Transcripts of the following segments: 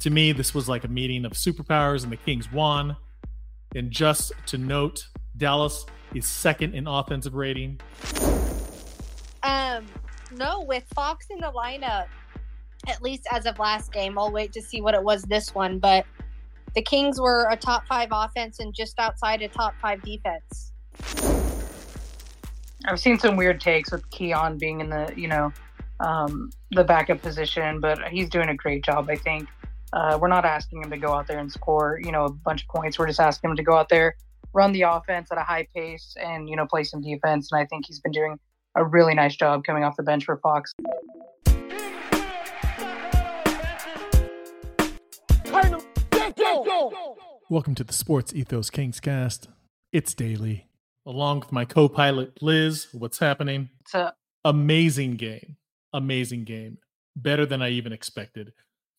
To me, this was like a meeting of superpowers, and the Kings won. And just to note, Dallas is second in offensive rating. Um, no, with Fox in the lineup, at least as of last game, I'll wait to see what it was this one. But the Kings were a top five offense and just outside a top five defense. I've seen some weird takes with Keon being in the, you know, um, the backup position, but he's doing a great job, I think. Uh, we're not asking him to go out there and score, you know, a bunch of points. We're just asking him to go out there, run the offense at a high pace, and you know, play some defense. And I think he's been doing a really nice job coming off the bench for Fox. Welcome to the Sports Ethos Kings cast. It's daily. Along with my co pilot, Liz. What's happening? It's a Amazing game. Amazing game. Better than I even expected.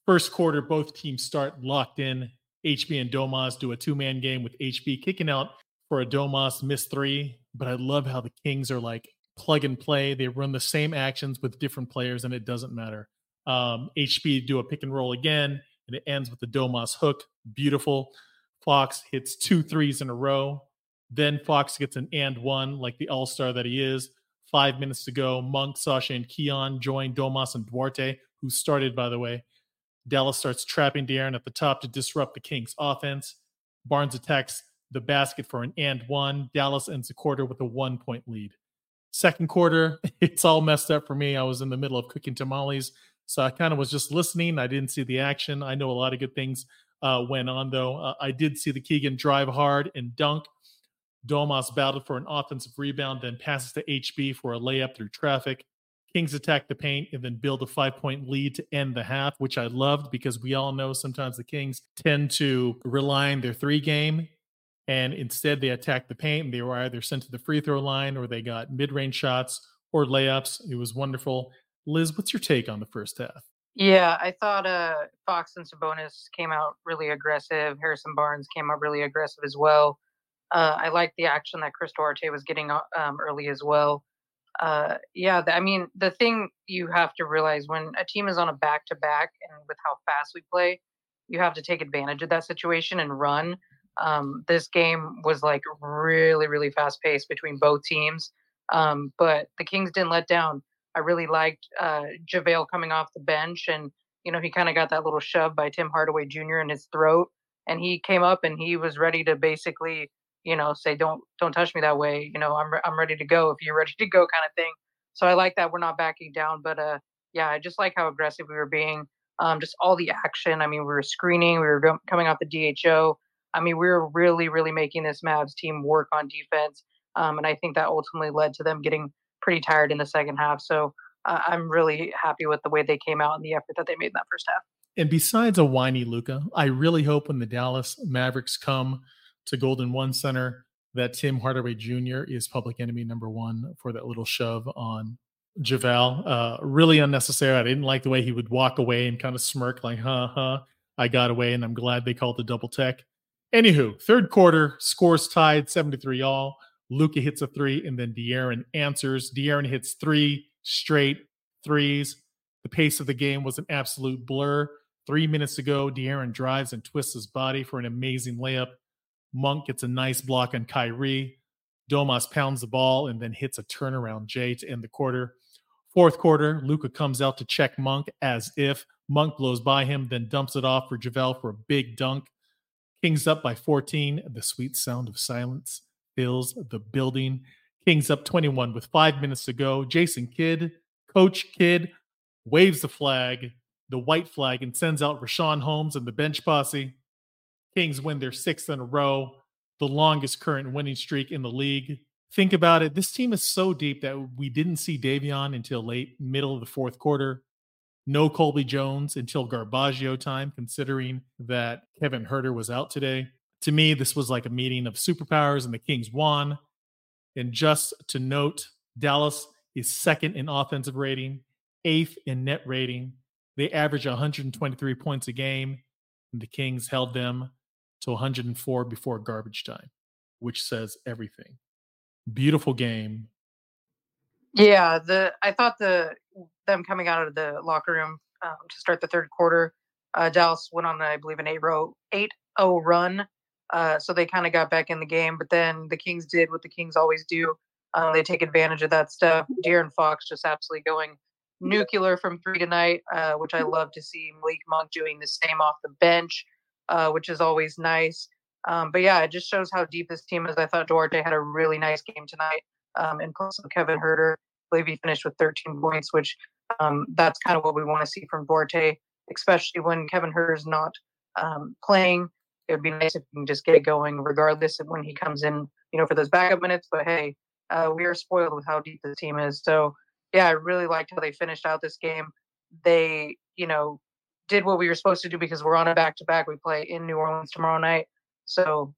First quarter, both teams start locked in. HB and Domas do a two man game with HB kicking out for a Domas missed three. But I love how the Kings are like plug and play. They run the same actions with different players, and it doesn't matter. Um, HB do a pick and roll again, and it ends with the Domas hook. Beautiful. Fox hits two threes in a row. Then Fox gets an and one, like the all star that he is. Five minutes to go. Monk, Sasha, and Keon join Domas and Duarte, who started, by the way. Dallas starts trapping De'Aaron at the top to disrupt the Kings' offense. Barnes attacks the basket for an and one. Dallas ends the quarter with a one point lead. Second quarter, it's all messed up for me. I was in the middle of cooking tamales, so I kind of was just listening. I didn't see the action. I know a lot of good things uh, went on, though. Uh, I did see the Keegan drive hard and dunk. Domas battled for an offensive rebound, then passes to HB for a layup through traffic. Kings attack the paint and then build a five point lead to end the half, which I loved because we all know sometimes the Kings tend to rely on their three game. And instead, they attack the paint and they were either sent to the free throw line or they got mid range shots or layups. It was wonderful. Liz, what's your take on the first half? Yeah, I thought uh, Fox and Sabonis came out really aggressive. Harrison Barnes came out really aggressive as well. Uh, I liked the action that Chris Duarte was getting uh, um, early as well. Uh, yeah, I mean, the thing you have to realize when a team is on a back to back and with how fast we play, you have to take advantage of that situation and run. Um, this game was like really, really fast paced between both teams. Um, but the Kings didn't let down. I really liked uh, JaVale coming off the bench, and you know he kind of got that little shove by Tim Hardaway Jr. in his throat, and he came up and he was ready to basically, you know, say don't don't touch me that way. You know, I'm re- I'm ready to go if you're ready to go, kind of thing. So I like that we're not backing down, but uh, yeah, I just like how aggressive we were being. Um, just all the action. I mean, we were screening, we were go- coming off the DHO. I mean, we were really, really making this Mavs team work on defense. Um, and I think that ultimately led to them getting pretty tired in the second half. So uh, I'm really happy with the way they came out and the effort that they made in that first half. And besides a whiny Luka, I really hope when the Dallas Mavericks come to Golden One Center that Tim Hardaway Jr. is public enemy number one for that little shove on JaVale. Uh, really unnecessary. I didn't like the way he would walk away and kind of smirk like, huh, huh. I got away, and I'm glad they called the double tech. Anywho, third quarter, scores tied 73 all. Luka hits a three, and then De'Aaron answers. De'Aaron hits three straight threes. The pace of the game was an absolute blur. Three minutes ago, De'Aaron drives and twists his body for an amazing layup. Monk gets a nice block on Kyrie. Domas pounds the ball and then hits a turnaround J to end the quarter. Fourth quarter, Luka comes out to check Monk as if Monk blows by him, then dumps it off for JaVale for a big dunk. Kings up by 14. The sweet sound of silence fills the building. Kings up 21 with five minutes to go. Jason Kidd, Coach Kidd, waves the flag, the white flag, and sends out Richaun Holmes and the bench posse. Kings win their sixth in a row, the longest current winning streak in the league. Think about it. This team is so deep that we didn't see Davion until late, middle of the fourth quarter. No Colby Jones until Garbaggio time, considering that Kevin Huerter was out today. To me, this was like a meeting of superpowers, and the Kings won. And just to note, Dallas is second in offensive rating, eighth in net rating. They average 123 points a game, and the Kings held them to 104 before garbage time, which says everything. Beautiful game. Yeah, the I thought the them coming out of the locker room um, to start the third quarter, Uh, Dallas went on, I believe, an 8 0 eight oh run. Uh, so they kind of got back in the game. But then the Kings did what the Kings always do. Uh, they take advantage of that stuff. De'Aaron Fox just absolutely going nuclear from three tonight, uh, which I love to see. Malik Monk doing the same off the bench, uh, which is always nice. Um, but yeah, it just shows how deep this team is. I thought Duarte had a really nice game tonight. Um, and plus Kevin Huerter, I believe he finished with 13 points, which um, that's kind of what we want to see from Duarte, especially when Kevin Huerter is not um, playing. It would be nice if we can just get going, regardless of when he comes in, you know, for those backup minutes. But hey, uh, we are spoiled with how deep the team is. So yeah, I really liked how they finished out this game. They, you know, did what we were supposed to do because we're on a back to back. We play in New Orleans tomorrow night. So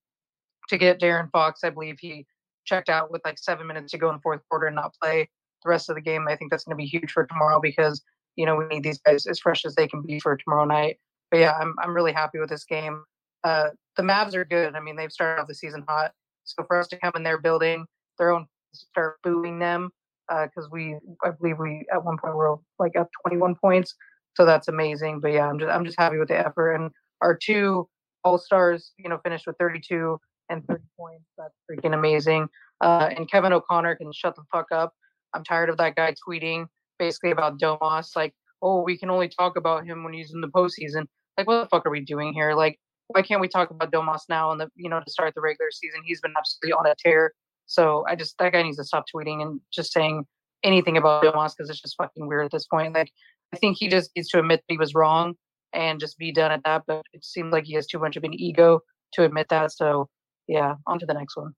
to get De'Aaron Fox, I believe he checked out with like seven minutes to go in the fourth quarter and not play the rest of the game. I think that's going to be huge for tomorrow because you know we need these guys as fresh as they can be for tomorrow night. But yeah, I'm I'm really happy with this game. Uh, the Mavs are good. I mean, they've started off the season hot. So for us to come in their building, their own start booing them because uh, we I believe we at one point were like up 21 points. So that's amazing. But yeah, I'm just I'm just happy with the effort and our two all stars, you know, finished with 32 and 30 points. That's freaking amazing. Uh, and Kevin O'Connor can shut the fuck up. I'm tired of that guy tweeting basically about Domas, like, oh, we can only talk about him when he's in the postseason. Like, what the fuck are we doing here? Like, why can't we talk about Domas now? And the you know to start the regular season, he's been absolutely on a tear. So I just that guy needs to stop tweeting and just saying anything about Domas because it's just fucking weird at this point. Like, I think he just needs to admit that he was wrong and just be done at that. But it seems like he has too much of an ego to admit that. So yeah, on to the next one.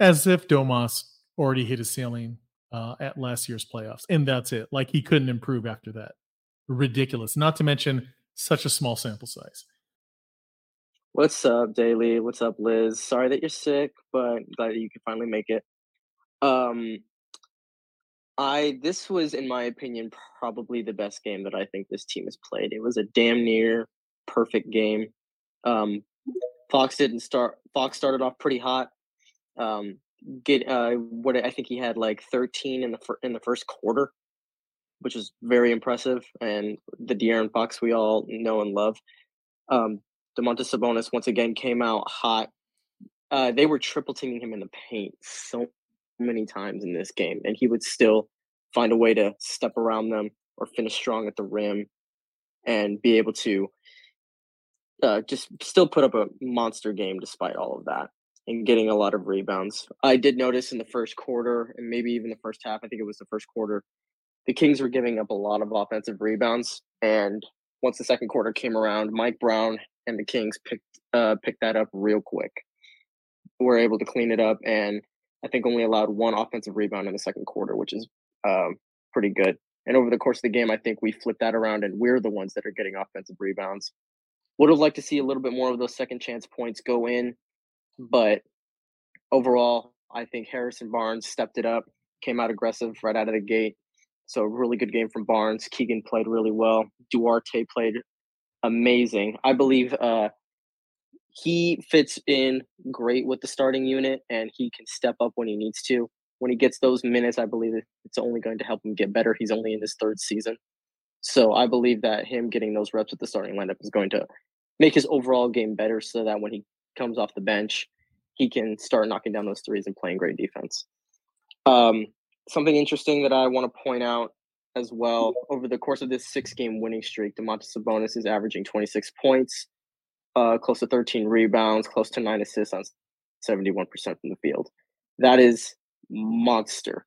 As if Domas already hit a ceiling uh, at last year's playoffs, and that's it. Like he couldn't improve after that. Ridiculous. Not to mention such a small sample size. What's up, Daily? What's up, Liz? Sorry that you're sick, but glad that you can finally make it. Um, I this was, in my opinion, probably the best game that I think this team has played. It was a damn near perfect game. Um, Fox didn't start. Fox started off pretty hot. Um, get uh, what I think he had like 13 in the fir- in the first quarter, which is very impressive. And the De'Aaron Fox we all know and love. Um, Domantas Sabonis once again came out hot. Uh, they were triple teaming him in the paint so many times in this game, and he would still find a way to step around them or finish strong at the rim and be able to uh, just still put up a monster game despite all of that and getting a lot of rebounds. I did notice in the first quarter and maybe even the first half, I think it was the first quarter, the Kings were giving up a lot of offensive rebounds. And once the second quarter came around, Mike Brown and the Kings picked uh, picked that up real quick. Were able to clean it up and I think only allowed one offensive rebound in the second quarter, which is um, pretty good. And over the course of the game, I think we flipped that around and we're the ones that are getting offensive rebounds. Would have liked to see a little bit more of those second chance points go in, but overall, I think Harrison Barnes stepped it up, came out aggressive right out of the gate. So a really good game from Barnes. Keegan played really well. Duarte played amazing. I believe uh, he fits in great with the starting unit and he can step up when he needs to. When he gets those minutes, I believe it's only going to help him get better. He's only in his third season. So I believe that him getting those reps with the starting lineup is going to make his overall game better so that when he comes off the bench, he can start knocking down those threes and playing great defense. Um, something interesting that I want to point out as well over the course of this six game winning streak, Domantas Sabonis is averaging 26 points, uh, close to 13 rebounds, close to nine assists on 71% from the field. That is monster.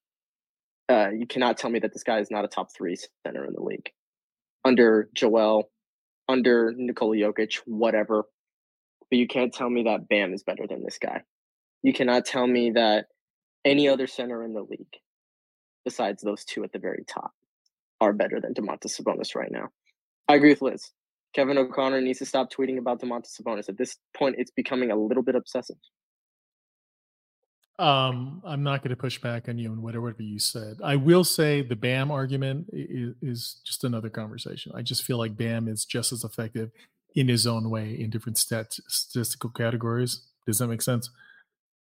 Uh, you cannot tell me that this guy is not a top three center in the league. Under Joel, under Nikola Jokic, whatever. But you can't tell me that Bam is better than this guy. You cannot tell me that any other center in the league, besides those two at the very top, are better than Domantas Sabonis right now. I agree with Liz. Kevin O'Connor needs to stop tweeting about Domantas Sabonis. At this point, it's becoming a little bit obsessive. Um, I'm not going to push back on you on whatever you said. I will say the Bam argument is, is, just another conversation. I just feel like Bam is just as effective in his own way in different stat, statistical categories. Does that make sense?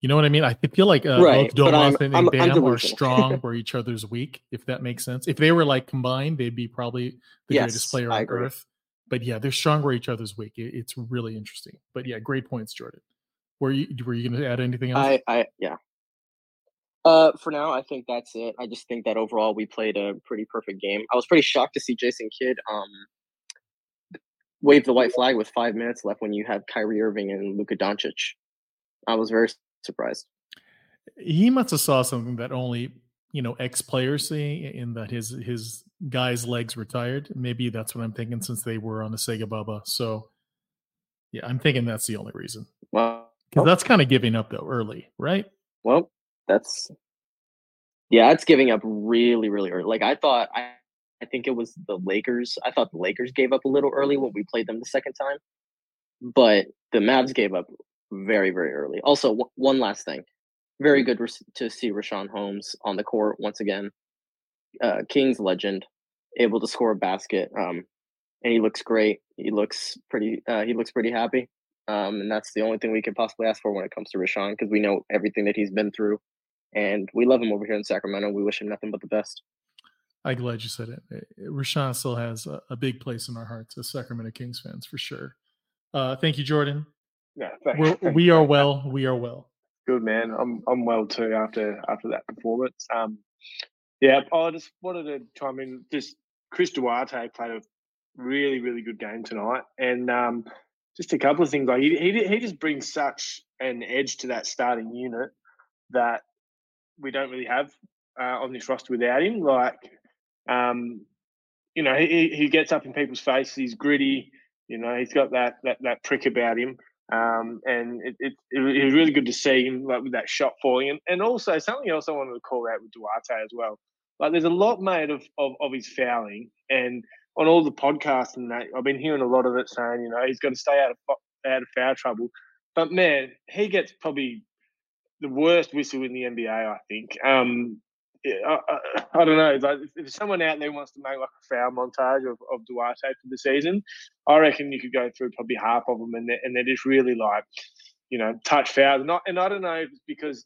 You know what I mean? I feel like uh, right, both Domas and, and Bam are strong where each other's weak. If that makes sense. If they were like combined, they'd be probably the yes, greatest player on earth. But yeah, they're stronger each other's week. It, it's really interesting. But yeah, great points, Jordan. Were you were you going to add anything else? I, I yeah. Uh, for now, I think that's it. I just think that overall we played a pretty perfect game. I was pretty shocked to see Jason Kidd um wave the white flag with five minutes left when you have Kyrie Irving and Luka Doncic. I was very surprised. He must have saw something that only you know ex players see in that his his guy's legs retired. Maybe that's what I'm thinking since they were on the Sega Baba. So yeah, I'm thinking that's the only reason. Well, because that's kind of giving up though early, right? Well, that's yeah, that's giving up really, really early. Like I thought, I I think it was the Lakers. I thought the Lakers gave up a little early when we played them the second time, but the Mavs gave up very, very early. Also, w- one last thing, very good res- to see Richaun Holmes on the court once again. Uh, Kings legend, able to score a basket, um, and he looks great. He looks pretty. Uh, he looks pretty happy. Um, and that's the only thing we could possibly ask for when it comes to Richaun because we know everything that he's been through, and we love him over here in Sacramento. We wish him nothing but the best. I'm glad you said it. Eh, eh, still has a, a, big place in our hearts as Sacramento Kings fans for sure. Uh, thank you, Jordan. Yeah, thanks. We're, we are well. We are well. Good man. I'm I'm well too after after that performance. Um, yeah, I just wanted to chime in. Just Chris Duarte played a really really good game tonight, and um, just a couple of things. Like he, he he just brings such an edge to that starting unit that we don't really have uh, on this roster without him. Like, um, you know, he he gets up in people's faces. He's gritty. You know, he's got that that that prick about him. Um, and it, it, it, was really good to see him like with that shot falling, and, and also something else I wanted to call out with Duarte as well. Like, there's a lot made of, of of his fouling, and on all the podcasts and that, I've been hearing a lot of it saying, you know, he's got to stay out of out of foul trouble. But man, he gets probably the worst whistle in the NBA. I think. Um, I, I, I, don't know. Like, if someone out there wants to make like a foul montage of, of Duarte for the season, I reckon you could go through probably half of them, and they're, and they're just really like, you know, touch fouls. Not, and I don't know if it's because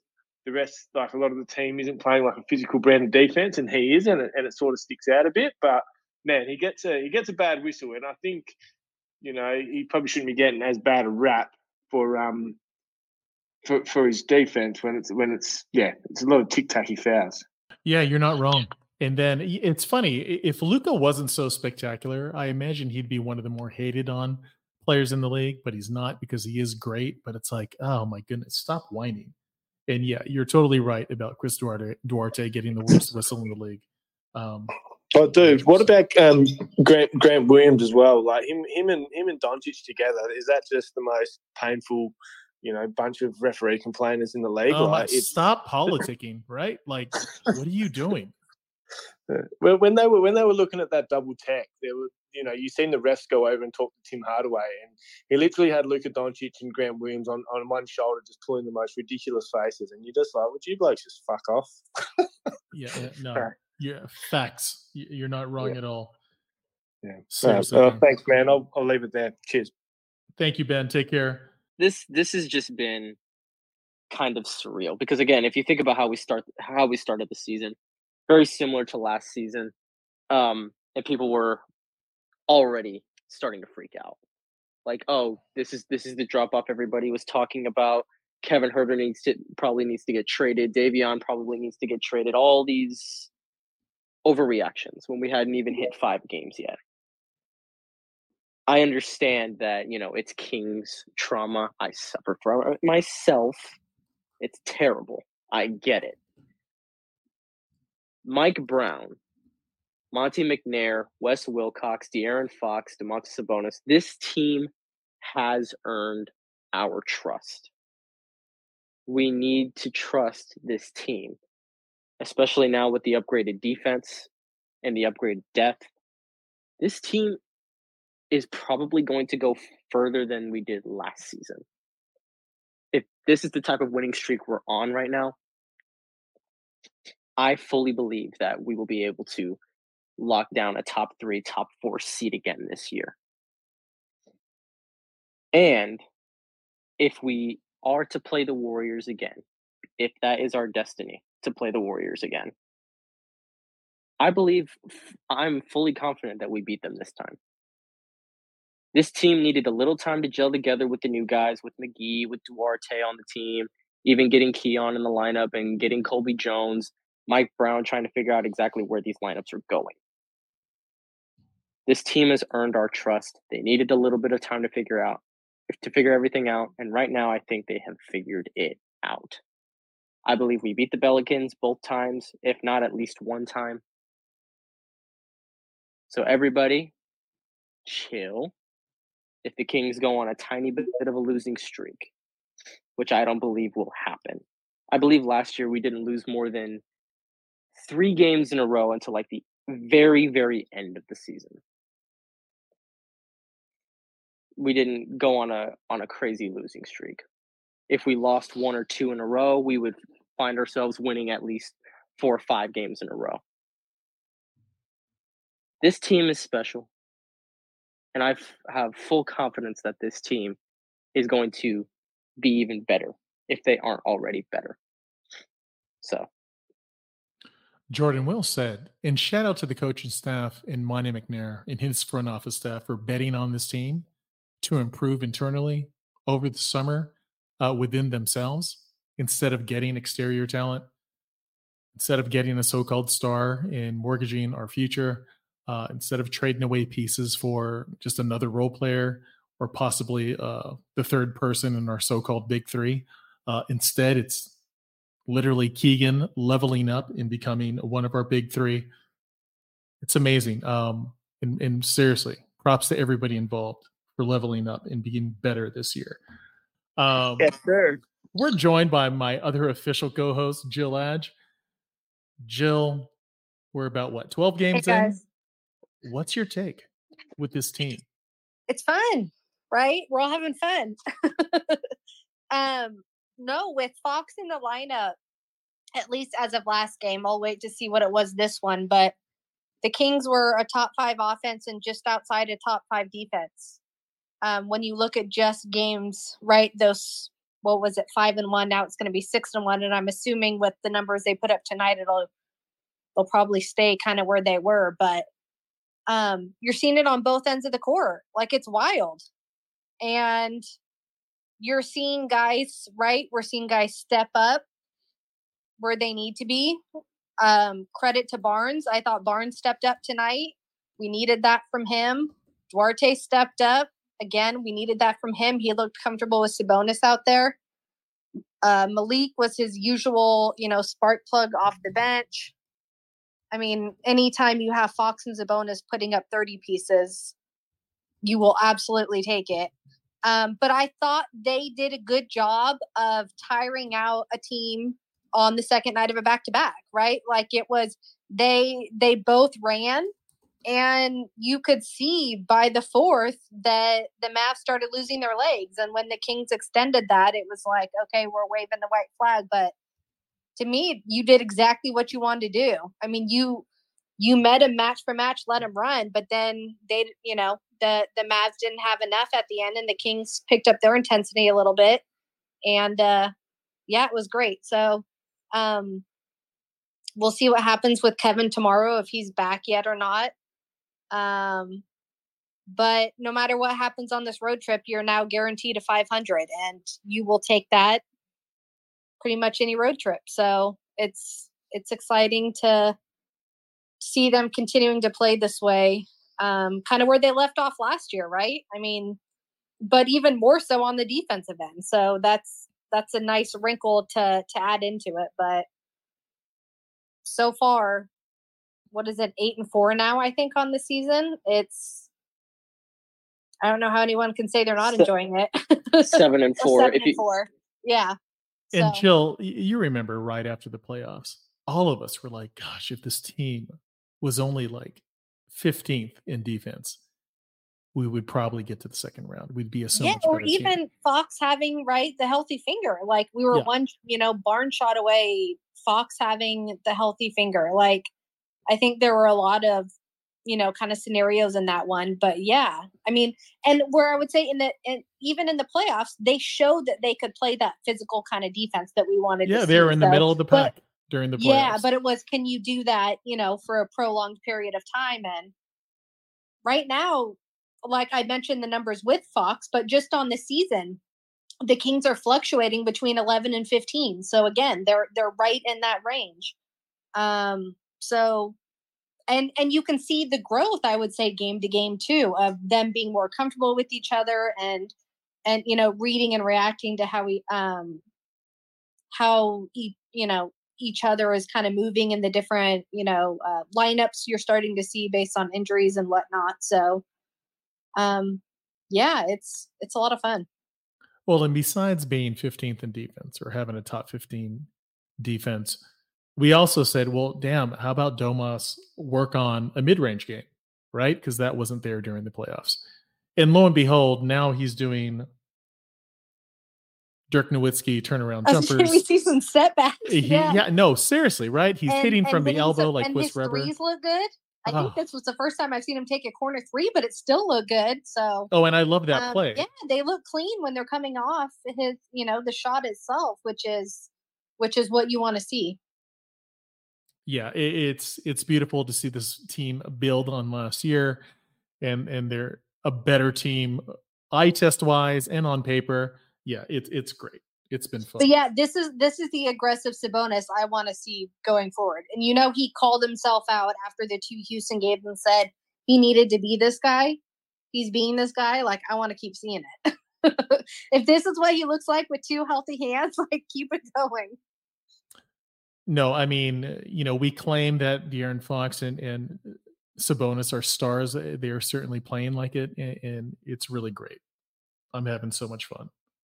the rest, like a lot of the team, isn't playing like a physical brand of defense, and he is, and it, and it sort of sticks out a bit. But man, he gets a he gets a bad whistle, and I think you know he probably shouldn't be getting as bad a rap for um for for his defense when it's when it's yeah it's a lot of tic tacky fouls. Yeah, you're not wrong. And then it's funny if Luka wasn't so spectacular, I imagine he'd be one of the more hated on players in the league, but he's not because he is great. But it's like, oh my goodness, stop whining. And yeah, you're totally right about Chris Duarte, Duarte getting the worst whistle in the league. Um, Oh, dude, what about um, Grant Grant Williams as well? Like him, him and him and Doncic together. Is that just the most painful, you know, bunch of referee complainers in the league? Oh, like, stop politicking, right? Like, what are you doing? Well, when they were when they were looking at that double tech, there was you know you've seen the refs go over and talk to Tim Hardaway, and he literally had Luka Doncic and Grant Williams on, on one shoulder, just pulling the most ridiculous faces, and you're just like, would you blokes just fuck off? yeah, yeah, no. Yeah, facts. You're not wrong yeah. at all. Yeah. uh, thanks, man. I'll, I'll leave it there. Cheers. Thank you, Ben. Take care. This this has just been kind of surreal because again, if you think about how we start how we started the season, very similar to last season, um, and people were already starting to freak out. Like, oh, this is this is the drop off everybody was talking about. Kevin Huerter needs to probably needs to get traded. Davion probably needs to get traded. All these overreactions when we hadn't even hit five games yet. I understand that, you know, it's King's trauma. I suffer from it myself. It's terrible. I get it. Mike Brown, Monte McNair, Wes Wilcox, De'Aaron Fox, Domantas Sabonis. This team has earned our trust. We need to trust this team especially now with the upgraded defense and the upgraded depth. This team is probably going to go further than we did last season. If this is the type of winning streak we're on right now, I fully believe that we will be able to lock down a top three, top four seed again this year. And if we are to play the Warriors again, if that is our destiny, to play the Warriors again. I believe I'm fully confident that we beat them this time. This team needed a little time to gel together with the new guys, with McGee, with Duarte on the team, even getting Keon in the lineup and getting Colby Jones, Mike Brown trying to figure out exactly where these lineups are going. This team has earned our trust. They needed a little bit of time to figure out to figure everything out, and right now I think they have figured it out. I believe we beat the Pelicans both times, if not at least one time. So everybody, chill. If the Kings go on a tiny bit of a losing streak, which I don't believe will happen. I believe last year we didn't lose more than three games in a row until like the very, very end of the season. We didn't go on a on a crazy losing streak. If we lost one or two in a row, we would find ourselves winning at least four or five games in a row. This team is special. And I have full confidence that this team is going to be even better if they aren't already better. So Jordan Will said, and shout out to the coaching staff and Monte McNair and his front office staff for betting on this team to improve internally over the summer uh, within themselves instead of getting exterior talent, instead of getting a so called star and mortgaging our future, uh, instead of trading away pieces for just another role player or possibly uh, the third person in our so called big three. Uh, instead, it's literally Keegan leveling up and becoming one of our big three. It's amazing. Um, and, and seriously, props to everybody involved for leveling up and being better this year. Um, yes, sir. We're joined by my other official co-host, Jill Adge. Jill, we're about what 12 games hey in. What's your take with this team? It's fun, right? We're all having fun. um, no, with Fox in the lineup, at least as of last game, I'll wait to see what it was this one, but the Kings were a top five offense and just outside a top five defense. Um, when you look at just games, right? Those what was it, five and one? Now it's going to be six and one, and I'm assuming with the numbers they put up tonight, it'll they'll probably stay kind of where they were. But um, you're seeing it on both ends of the court, like it's wild, and you're seeing guys, right? We're seeing guys step up where they need to be. Um, credit to Barnes. I thought Barnes stepped up tonight. We needed that from him. Duarte stepped up. Again, we needed that from him. He looked comfortable with Sabonis out there. Uh, Malik was his usual, you know, spark plug off the bench. I mean, anytime you have Fox and Sabonis putting up 30 pieces, you will absolutely take it. Um, but I thought they did a good job of tiring out a team on the second night of a back to back, right? Like it was they they both ran and you could see by the fourth that the Mavs started losing their legs. And when the Kings extended that, it was like, okay, we're waving the white flag. But to me, you did exactly what you wanted to do. I mean, you you met him match for match, let him run, but then they, you know, the the Mavs didn't have enough at the end, and the Kings picked up their intensity a little bit, and uh, yeah, it was great. So um, we'll see what happens with Kevin tomorrow if he's back yet or not. Um, but no matter what happens on this road trip, you're now guaranteed a 500, and you will take that pretty much any road trip. So it's it's exciting to see them continuing to play this way, um, kind of where they left off last year, right? I mean, but even more so on the defensive end. So that's that's a nice wrinkle to to add into it. But so far, what is it, eight and four now? I think on the season, it's. I don't know how anyone can say they're not enjoying it. seven and four. seven if you, and four. Yeah. And so. Jill, you remember right after the playoffs, all of us were like, "Gosh, if this team was only like 15th in defense, we would probably get to the second round. We'd be a so yeah, or even team. Fox having right the healthy finger. Like we were yeah. one, you know, barn shot away. Fox having the healthy finger. Like I think there were a lot of you know kind of scenarios in that one. But yeah, I mean, and where I would say in the in, even in the playoffs, they showed that they could play that physical kind of defense that we wanted. Yeah, they were in so, the middle of the pack. But, during the playoffs. Yeah, but it was can you do that, you know, for a prolonged period of time and right now like I mentioned the numbers with Fox, but just on the season, the Kings are fluctuating between 11 and 15. So again, they're they're right in that range. Um so and and you can see the growth I would say game to game too of them being more comfortable with each other and and you know reading and reacting to how we um how e- you know each other is kind of moving in the different you know uh, lineups you're starting to see based on injuries and whatnot so um yeah it's it's a lot of fun. Well and besides being 15th in defense or having a top 15 defense we also said well damn how about domas work on a mid-range game right because that wasn't there during the playoffs and lo and behold now he's doing Dirk Nowitzki turnaround jumpers. we see some setbacks. He, yeah. yeah, no, seriously, right? He's And- hitting and from the elbow like and Wes Weber. threes look good. I Oh. think this was the first time I've seen him take a corner three, but it still looked good. So Oh, and I love that um, play. yeah, they look clean when they're coming off his, you know, the shot itself, which is, which is what you want to see. Yeah it, it's it's beautiful to see this team build on last year and and they're a better team uh, eye test wise and on paper yeah it's it's great it's been fun But yeah, this is this is the aggressive Sabonis I want to see going forward. And you know, he called himself out after the two Houston games and said he needed to be this guy. He's being this guy. Like I want to keep seeing it. if this is what he looks like with two healthy hands, like keep it going. No i mean uh, you know we claim that De'Aaron fox and and sabonis are stars Uh, they are certainly playing like it and, and it's really great i'm having so much fun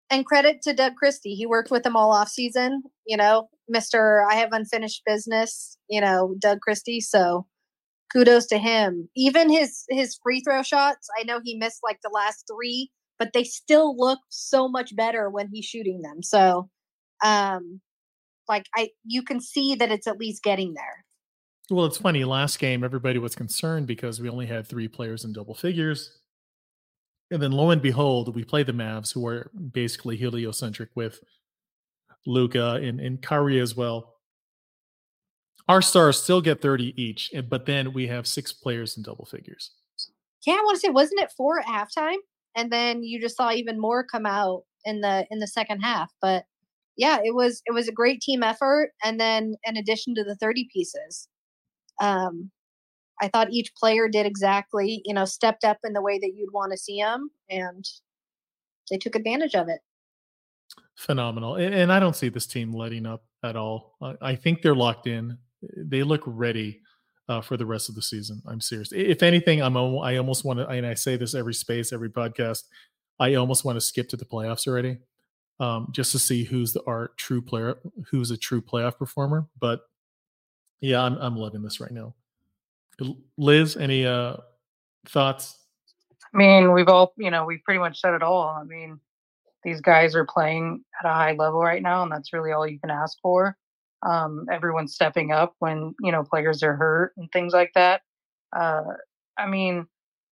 And credit to Doug Christie. He worked with them all off season. You know, Mister I have unfinished business. You know, Doug Christie. So kudos to him. Even his his free throw shots. I know he missed like the last three, but they still look so much better when he's shooting them. So, um, like I, you can see that it's at least getting there. Well, it's funny. Last game, everybody was concerned because we only had three players in double figures. And then lo and behold, we play the Mavs, who are basically heliocentric with Luka and, and Kyrie as well. Our stars still get 30 each, but then we have six players in double figures. Yeah, I want to say, wasn't it four at halftime? And then you just saw even more come out in the in the second half. But yeah, it was it was a great team effort. And then in addition to the 30 pieces, um, I thought each player did exactly, you know, stepped up in the way that you'd want to see them, and they took advantage of it. Phenomenal. And, and I don't see this team letting up at all. I, I think they're locked in. They look ready uh, for the rest of the season. I'm serious. If anything, I'm I almost want to, and I say this every space, every podcast. I almost want to skip to the playoffs already, um, just to see who's the our true player, who's a true playoff performer. But yeah, I'm I'm loving this right now. Liz, any uh thoughts? I mean, we've all, you know, we've pretty much said it all. I mean, these guys are playing at a high level right now, and that's really all you can ask for. Um, everyone's stepping up when, you know, players are hurt and things like that. Uh, I mean,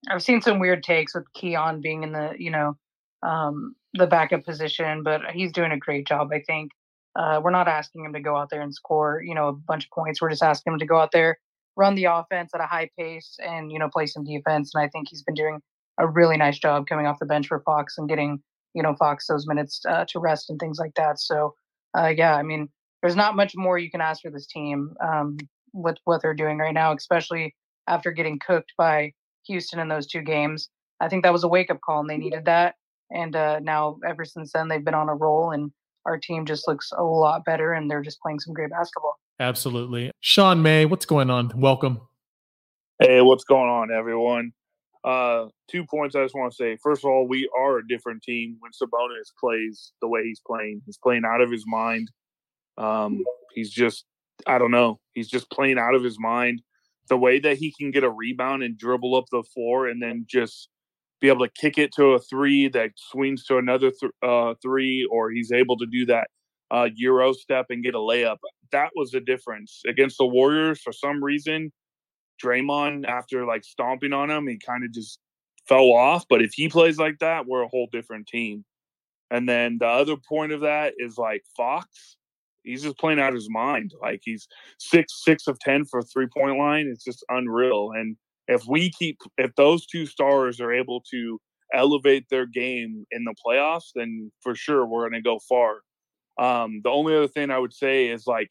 I've seen some weird takes with Keon being in the, you know, um, the backup position, but he's doing a great job, I think. Uh, we're not asking him to go out there and score, you know, a bunch of points. We're just asking him to go out there, run the offense at a high pace, and you know, play some defense. And I think he's been doing a really nice job coming off the bench for Fox and getting you know Fox those minutes uh, to rest and things like that. So uh, yeah, I mean, there's not much more you can ask for this team um, with what they're doing right now, especially after getting cooked by Houston in those two games. I think that was a wake up call, and they needed that. And uh, now, ever since then, they've been on a roll, and our team just looks a lot better, and they're just playing some great basketball. Absolutely, Sean May. What's going on? Welcome. Hey, what's going on, everyone? Uh, two points I just want to say. First of all, we are a different team when Sabonis plays the way he's playing. He's playing out of his mind. Um, he's just, I don't know, he's just playing out of his mind. The way that he can get a rebound and dribble up the floor and then just be able to kick it to a three that swings to another th- uh, three, or he's able to do that uh, Euro step and get a layup. That was the difference against the Warriors. For some reason, Draymond, after like stomping on him, he kind of just fell off. But if he plays like that, we're a whole different team. And then the other point of that is like Fox. He's just playing out his mind. Like he's six six of ten for three point line. It's just unreal. And if we keep if those two stars are able to elevate their game in the playoffs, then for sure we're going to go far. Um, the only other thing I would say is like,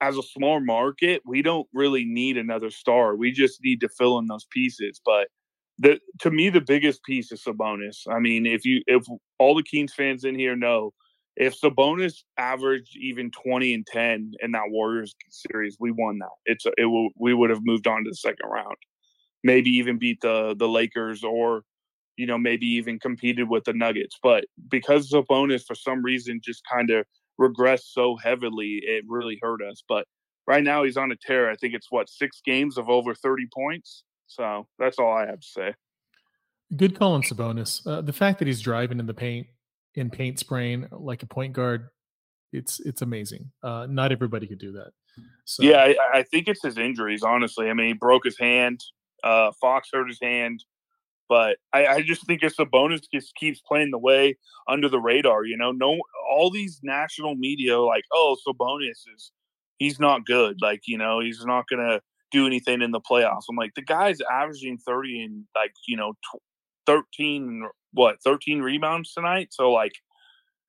as a small market, we don't really need another star. We just need to fill in those pieces. But the to me, the biggest piece is Sabonis. I mean, if you if all the Kings fans in here know, if Sabonis averaged even twenty and ten in that Warriors series, we won that. It's it will we would have moved on to the second round, maybe even beat the the Lakers or you know, maybe even competed with the Nuggets. But because Sabonis, for some reason, just kind of regressed so heavily, it really hurt us. But right now, he's on a tear. I think it's what six games of over thirty points. So that's all I have to say. Good call on Sabonis. Uh, the fact that he's driving in the paint, in paint spraying like a point guard, it's it's amazing. Uh, not everybody could do that. So. Yeah, I, I, think it's his injuries. Honestly, I mean, he broke his hand. Uh, Fox hurt his hand. But I, I just think if bonus. just keeps playing the way under the radar, you know, no, all these national media like, oh, Sabonis is he's not good. Like, you know, he's not gonna do anything in the playoffs. I'm like, the guy's averaging 30 and like, you know, 13 what 13 rebounds tonight. So like,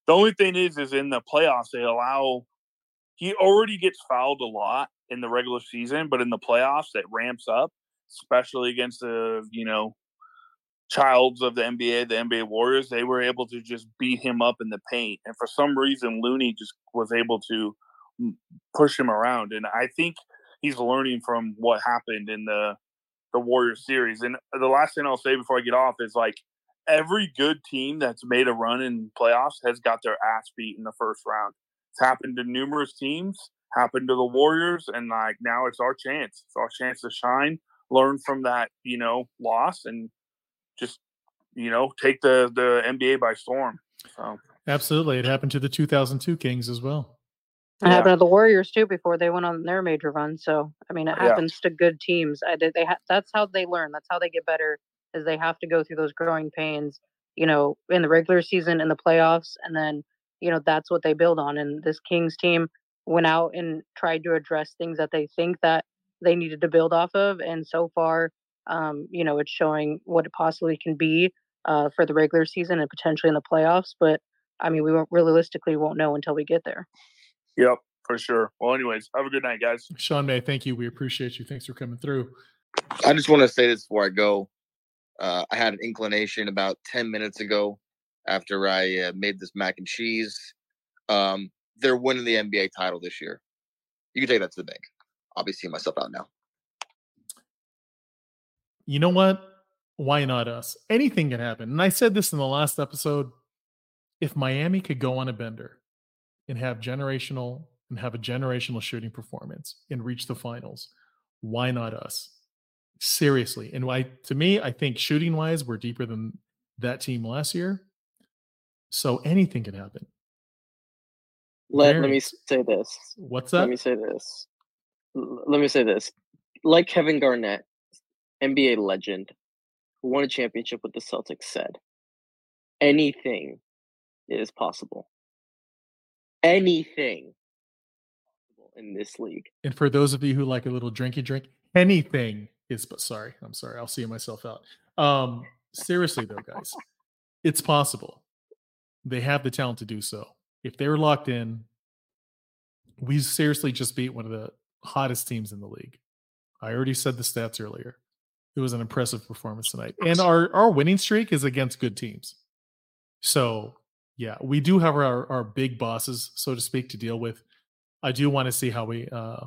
the only thing is, is in the playoffs they allow. He already gets fouled a lot in the regular season, but in the playoffs it ramps up, especially against the you know childs of the NBA, the NBA Warriors, they were able to just beat him up in the paint. And for some reason, Looney just was able to mm, push him around. And I think he's learning from what happened in the the Warriors series. And the last thing I'll say before I get off is like every good team that's made a run in playoffs has got their ass beat in the first round. It's happened to numerous teams, happened to the Warriors, and like now it's our chance. It's our chance to shine, learn from that, you know, loss and just you know take the the NBA by storm. So. Absolutely, it happened to the 2002 Kings as well. It yeah. happened to the Warriors too before they went on their major run. So I mean, it happens yeah. to good teams. I did. They ha- that's how they learn. That's how they get better. Is they have to go through those growing pains. You know, in the regular season, in the playoffs, and then you know that's what they build on. And this Kings team went out and tried to address things that they think that they needed to build off of. And so far, um, you know, it's showing what it possibly can be uh, for the regular season and potentially in the playoffs. But I mean, we won't realistically won't know until we get there. Yep, for sure. Well, anyways, have a good night, guys. Sean May, thank you. We appreciate you. Thanks for coming through. I just want to say this before I go. Uh, I had an inclination about 10 minutes ago after I uh, made this mac and cheese. Um, they're winning the NBA title this year. You can take that to the bank. I'll be seeing myself out now you know what? Why not us? Anything can happen. And I said this in the last episode. If Miami could go on a bender and have generational and have a generational shooting performance and reach the finals, why not us? Seriously. And why to me, I think shooting wise, we're deeper than that team last year. So anything can happen. Let, let me say this. What's that? Let me say this. Let me say this. Like Kevin Garnett, NBA legend who won a championship with the Celtics said, anything is possible. Anything in this league. And for those of you who like a little drinky drink, anything is but sorry, I'm sorry, I'll see myself out. Um seriously though, guys, it's possible. They have the talent to do so. If they're locked in, we seriously just beat one of the hottest teams in the league. I already said the stats earlier it was an impressive performance tonight. And our our winning streak is against good teams. So yeah, we do have our our big bosses, so to speak, to deal with. I do want to see how we uh,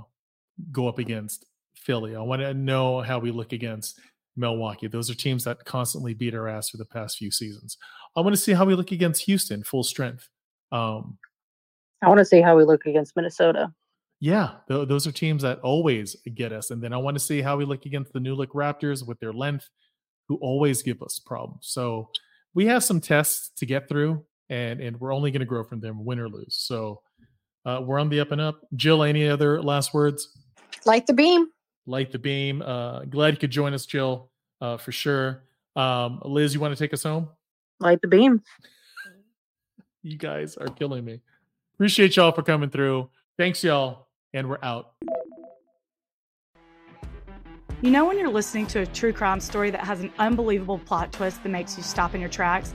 go up against Philly. I want to know how we look against Milwaukee. Those are teams that constantly beat our ass for the past few seasons. I want to see how we look against Houston, full strength. Um, I want to see how we look against Minnesota. Yeah, th- those are teams that always get us. And then I want to see how we look against the New Look Raptors with their length, who always give us problems. So we have some tests to get through, and and we're only going to grow from them, win or lose. So uh, we're on the up and up. Jill, any other last words? Light the beam. Light the beam. Uh, glad you could join us, Jill, uh, for sure. Um, Liz, you want to take us home? Light the beam. you guys are killing me. Appreciate y'all for coming through. Thanks, y'all and we're out. You know when you're listening to a true crime story that has an unbelievable plot twist that makes you stop in your tracks?